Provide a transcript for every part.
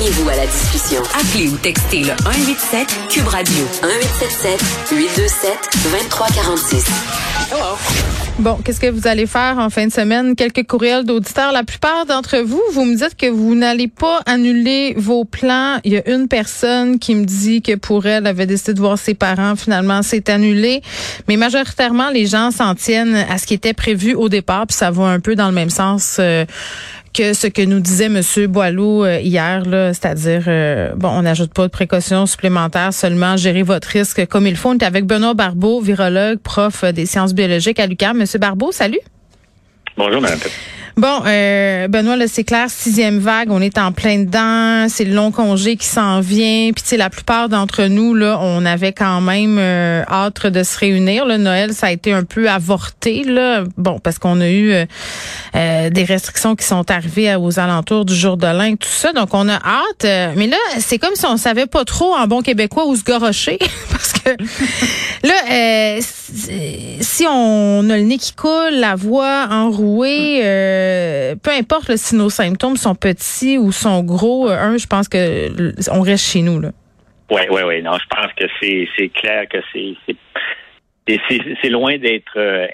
Joignez-vous à la discussion. Appelez ou textez le 187 Cube Radio 1877 827 2346. Bon, qu'est-ce que vous allez faire en fin de semaine? Quelques courriels d'auditeurs. La plupart d'entre vous, vous me dites que vous n'allez pas annuler vos plans. Il y a une personne qui me dit que pour elle, elle avait décidé de voir ses parents. Finalement, c'est annulé. Mais majoritairement, les gens s'en tiennent à ce qui était prévu au départ. Puis ça va un peu dans le même sens. Euh, que ce que nous disait M. Boileau euh, hier, c'est-à-dire, euh, bon, on n'ajoute pas de précautions supplémentaires, seulement gérer votre risque comme il faut. On est avec Benoît Barbeau, virologue, prof des sciences biologiques à l'UQAM. Monsieur Barbeau, salut. Bonjour. Bon, euh, Benoît, là, c'est clair, sixième vague, on est en plein dedans, c'est le long congé qui s'en vient. Puis, tu la plupart d'entre nous, là, on avait quand même euh, hâte de se réunir. Le Noël, ça a été un peu avorté, là. Bon, parce qu'on a eu euh, euh, des restrictions qui sont arrivées aux alentours du jour de l'an, tout ça. Donc, on a hâte. mais là, c'est comme si on savait pas trop, en bon québécois, où se gorocher. parce que là, si on a le nez qui coule, la voix enrouée, euh, peu importe si nos symptômes sont petits ou sont gros, euh, un, je pense que on reste chez nous. Oui, oui, oui. Non, je pense que c'est clair que c'est c'est loin d'être euh,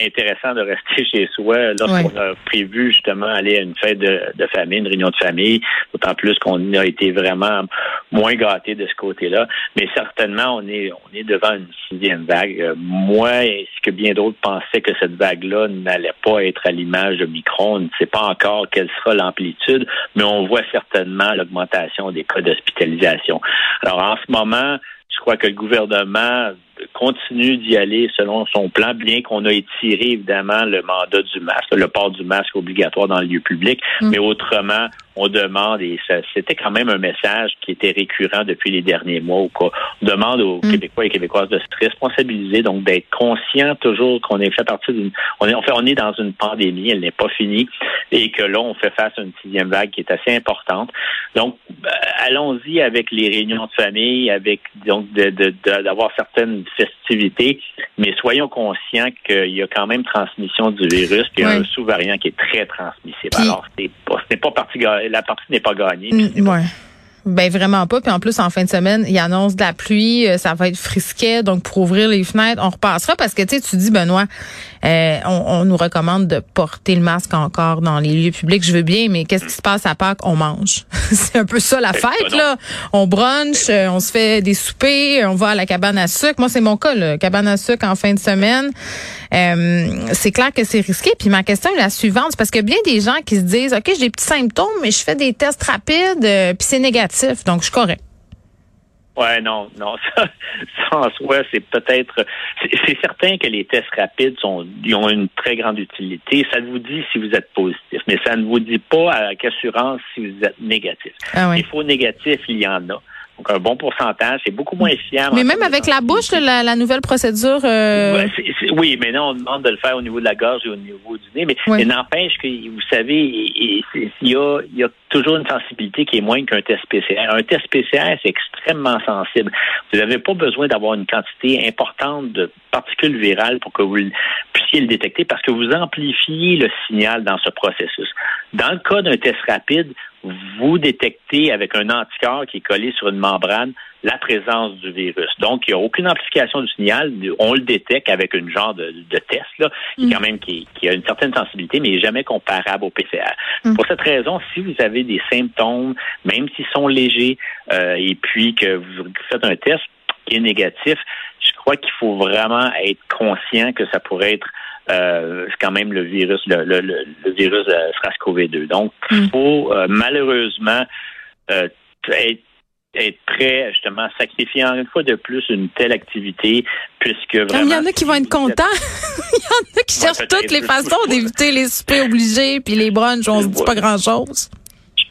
intéressant de rester chez soi lorsqu'on a prévu justement aller à une fête de, famille, une réunion de famille, d'autant plus qu'on a été vraiment moins gâté de ce côté-là. Mais certainement, on est on est devant une sixième vague. Euh, moi, ainsi que bien d'autres pensaient que cette vague-là n'allait pas être à l'image de Micron. On ne sait pas encore quelle sera l'amplitude, mais on voit certainement l'augmentation des cas d'hospitalisation. Alors en ce moment, je crois que le gouvernement continue d'y aller selon son plan, bien qu'on a étiré évidemment le mandat du masque, le port du masque obligatoire dans le lieu public, mm. mais autrement, on demande, et c'était quand même un message qui était récurrent depuis les derniers mois, on demande aux mm. Québécois et Québécoises de se responsabiliser, donc d'être conscient toujours qu'on est fait partie d'une, on est, en fait, on est dans une pandémie, elle n'est pas finie, et que là, on fait face à une sixième vague qui est assez importante. Donc, euh, allons-y avec les réunions de famille, avec donc d'avoir de, certaines festivités, mais soyons conscients qu'il y a quand même transmission du virus, puis un sous-variant qui est très transmissible. Alors, c'est pas, pas parti, la partie n'est pas gagnée. Mm, ouais. Ben vraiment pas. Puis en plus, en fin de semaine, il annonce de la pluie, euh, ça va être frisquet. Donc pour ouvrir les fenêtres, on repassera parce que tu sais, tu dis Benoît, euh, on, nous recommande de porter le masque encore dans les lieux publics. Je veux bien, mais qu'est-ce qui se passe à Pâques? On mange. C'est un peu ça la fête là. On brunch, euh, on se fait des soupers, on va à la cabane à sucre. Moi, c'est mon cas, là, cabane à sucre en fin de semaine. c'est clair que c'est risqué. Puis ma question est la suivante, parce que bien des gens qui se disent, ok, j'ai des petits symptômes, mais je fais des tests rapides, puis c'est négatif donc je suis correct. Ouais, non, non, ça, en soi, c'est peut-être, c'est certain que les tests rapides sont, ils ont une très grande utilité. Ça vous dit si vous êtes positif, mais ça ne vous dit pas avec assurance si vous êtes négatif. Ah Il faut négatif, il y en a. Donc, un bon pourcentage, c'est beaucoup moins fiable. Mais même avec la bouche, la, nouvelle procédure. Euh, oui, mais non, on demande de le faire au niveau de la gorge et au niveau du nez. Mais, n'empêche que, vous savez, il y, a, il y a toujours une sensibilité qui est moins qu'un test PCR. Un test PCR, c'est extrêmement sensible. Vous n'avez pas besoin d'avoir une quantité importante de particules virales pour que vous puissiez le détecter parce que vous amplifiez le signal dans ce processus. Dans le cas d'un test rapide, vous détectez avec un anticorps qui est collé sur une membrane la présence du virus. Donc, il n'y a aucune amplification du signal. On le détecte avec une genre de, test, là, qui, mm. quand même, qui, a une certaine sensibilité, mais jamais comparable au PCR. Mm. Pour cette raison, si vous avez des symptômes, même s'ils sont légers, euh, et puis que vous faites un test qui est négatif, je crois qu'il faut vraiment être conscient que ça pourrait être euh, quand même le virus, le, le, le, virus euh, SARS-CoV-2. Donc, il mm. faut euh, malheureusement euh, être être prêt justement à sacrifier une fois de plus une telle activité puisque vraiment il y en a qui vont être contents il y en a qui cherchent toutes les façons d'éviter les soupers obligés puis les brunchs on se dit pas grand chose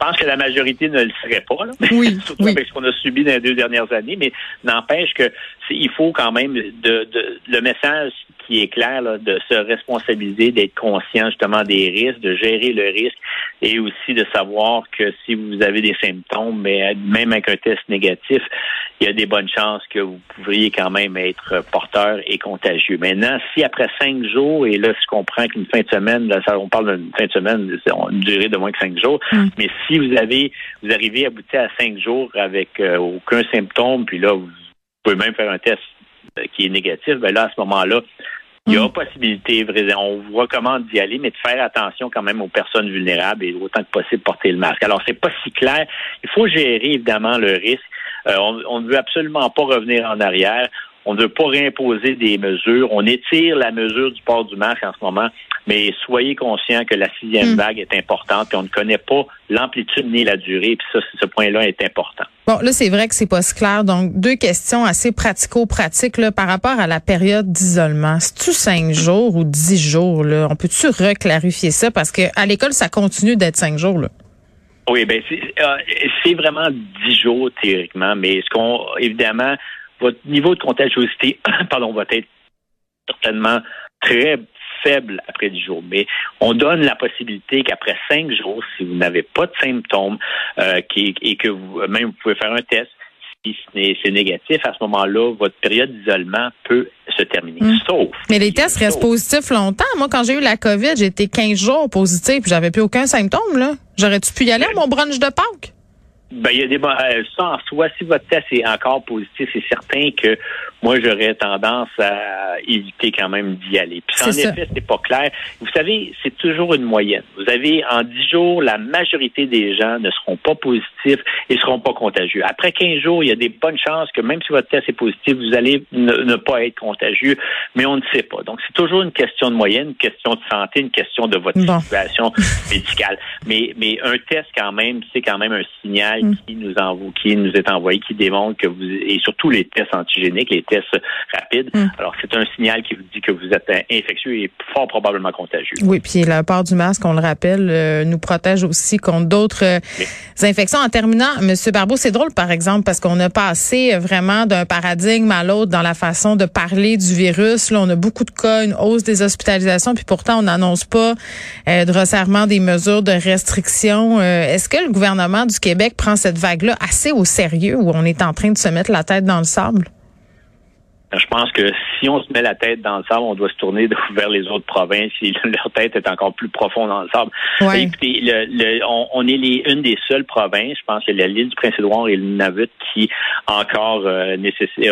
pense que la majorité ne le serait pas, là. Oui, surtout avec ce qu'on a subi dans les deux dernières années, mais n'empêche que il faut quand même de, de, le message qui est clair de se responsabiliser, d'être conscient justement des risques, de gérer le risque et aussi de savoir que si vous avez des symptômes, mais même avec un test négatif, il y a des bonnes chances que vous pourriez quand même être porteur et contagieux. Maintenant, si après cinq jours, et là, je comprends qu'une fin de semaine, là, on parle d'une fin de semaine, une durée de moins que cinq jours, mm. mais si vous avez, vous arrivez à bouter à cinq jours avec euh, aucun symptôme, puis là, vous pouvez même faire un test euh, qui est négatif, ben là, à ce moment-là, il y a mm. possibilité, on vous recommande d'y aller, mais de faire attention quand même aux personnes vulnérables et autant que possible porter le masque. Alors, c'est pas si clair. Il faut gérer évidemment le risque. Euh, on, ne veut absolument pas revenir en arrière. On ne veut pas réimposer des mesures. On étire la mesure du port du masque en ce moment, mais soyez conscients que la sixième hmm. vague est importante et on ne connaît pas l'amplitude ni la durée. Puis ça, ce point-là est important. Bon, là, c'est vrai que c'est pas si clair. Donc, deux questions assez pratico-pratiques par rapport à la période d'isolement. C'est-tu cinq jours ou dix jours? Là? On peut-tu reclarifier ça? Parce que à l'école, ça continue d'être cinq jours. Là. Oui, ben euh, c'est vraiment dix jours théoriquement, mais ce qu'on évidemment votre niveau de contagiosité, pardon, va être certainement très faible après dix jours. Mais on donne la possibilité qu'après cinq jours, si vous n'avez pas de symptômes euh, et que vous même vous pouvez faire un test, si c'est négatif, à ce moment-là, votre période d'isolement peut se terminer. Hmm. Sauf. Mais les tests restent positifs longtemps. Moi, quand j'ai eu la COVID, j'étais 15 jours positif, j'avais plus aucun symptôme. J'aurais-tu pu y aller à mon brunch de Pâques? Ben, il y a des euh, ça en soi, si votre test est encore positif, c'est certain que moi j'aurais tendance à éviter quand même d'y aller. Puis en effet, c'est pas clair. Vous savez, c'est toujours une moyenne. Vous avez en 10 jours, la majorité des gens ne seront pas positifs et seront pas contagieux. Après 15 jours, il y a des bonnes chances que même si votre test est positif, vous allez ne, pas être contagieux, mais on ne sait pas. Donc c'est toujours une question de moyenne, une question de santé, une question de votre situation médicale. Mais mais un test quand même, c'est quand même un signal Mm. qui nous envoie, qui nous est envoyé, qui démontre que vous et surtout les tests antigéniques, les tests rapides. Mm. Alors c'est un signal qui vous dit que vous êtes infectieux et fort probablement contagieux. Oui, puis la part du masque, on le rappelle, euh, nous protège aussi contre d'autres euh, infections. En terminant, Monsieur Barbeau, c'est drôle par exemple parce qu'on a passé vraiment d'un paradigme à l'autre dans la façon de parler du virus. Là, on a beaucoup de cas, une hausse des hospitalisations, puis pourtant on n'annonce pas euh, de resserrement des mesures de restriction. Est-ce que le gouvernement du Québec prend cette vague-là assez au sérieux où on est en train de se mettre la tête dans le sable? Je pense que si on se met la tête dans le sable, on doit se tourner vers les autres provinces si leur tête est encore plus profonde dans le sable. Écoutez, le, on, est les, une des seules provinces, je pense que l'île du Prince-Édouard et le Navut qui encore euh,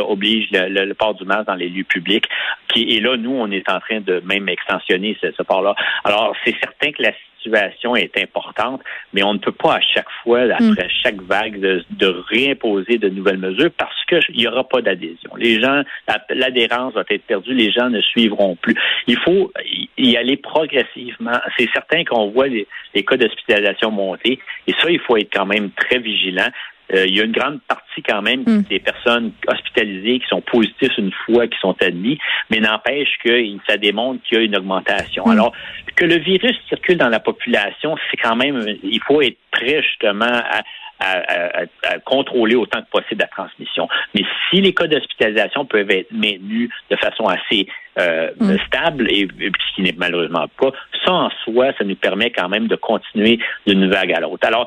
oblige le, port du masque dans les lieux publics. Qui, et là, nous, on est en train de même extensionner ce, ce port-là. Alors, c'est certain que la situation est importante, mais on ne peut pas à chaque fois, après mm. chaque vague, de, réimposer de nouvelles mesures parce qu'il n'y aura pas d'adhésion. Les gens, l'adhérence va être perdue, les gens ne suivront plus. Il faut y aller progressivement. C'est certain qu'on voit les, les cas d'hospitalisation monter, et ça, il faut être quand même très vigilant. Euh, il y a une grande partie quand même hmm. des personnes hospitalisées qui sont positives une fois qui sont admis, mais n'empêche que ça démontre qu'il y a une augmentation. Hmm. Alors, que le virus circule dans la population, c'est quand même, il faut être prêt justement à, à, contrôler autant que possible la transmission. Mais si les cas d'hospitalisation peuvent être maintenus de façon assez euh, mm. stable, et, ce qui n'est malheureusement pas, ça en soi, ça nous permet quand même de continuer d'une vague à l'autre. Alors,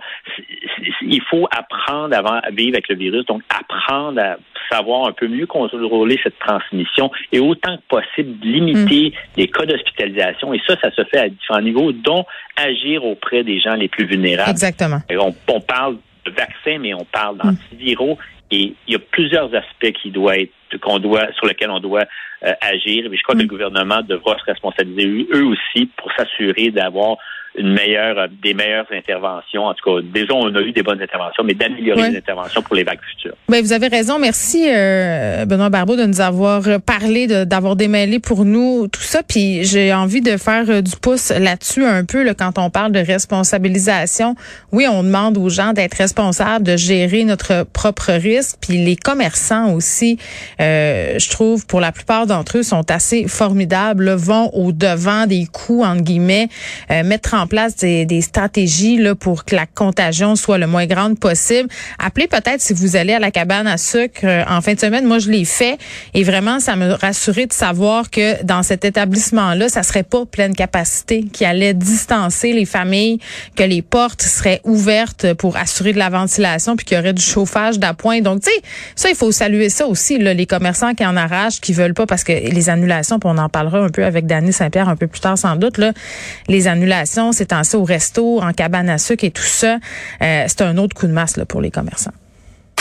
il faut apprendre avant à vivre avec le virus, donc apprendre à savoir un peu mieux contrôler cette transmission et autant que possible limiter mm. les cas d'hospitalisation. Et ça, ça se fait à différents niveaux, dont agir auprès des gens les plus vulnérables. Exactement. on, on parle vaccins, mais on parle mm. d'antiviraux. Et il y a plusieurs aspects qui doivent être qu'on doit sur lesquels on doit euh, agir. Mais je crois que le mm. gouvernement devra se responsabiliser eux aussi pour s'assurer d'avoir une meilleure, euh, des meilleures interventions. En tout cas, déjà, on a eu des bonnes interventions, mais d'améliorer les interventions pour les vagues futures. Ben, vous avez raison. Merci, euh, Benoît Barbeau, de nous avoir parlé, d'avoir démêlé pour nous tout ça. Puis j'ai envie de faire euh, du pouce là-dessus un peu là, quand on parle de responsabilisation. Oui, on demande aux gens d'être responsables, de gérer notre propre risque. Puis les commerçants aussi, euh, je trouve, pour la plupart d'entre eux, sont assez formidables, vont au devant des coûts, entre guillemets, mettre en place des, stratégies là, pour que la contagion soit le moins grande possible. Appelez peut-être si vous allez à la cabane à sucre euh, en fin de semaine. Moi, je l'ai fait et vraiment, ça me rassurait de savoir que dans cet établissement-là, ça serait pas pleine capacité, qui allait distancer les familles, que les portes seraient ouvertes pour assurer de la ventilation, puis qu'il y aurait du chauffage d'appoint. Donc, tu sais, ça, il faut saluer ça aussi, là, les commerçants qui en arrachent, qui veulent pas, parce que les annulations, puis on en parlera un peu avec Dany Saint-Pierre un peu plus tard sans doute, là, les annulations, c'est ça au resto, en cabane à sucre et tout ça, euh, c'est un autre coup de masse pour les commerçants.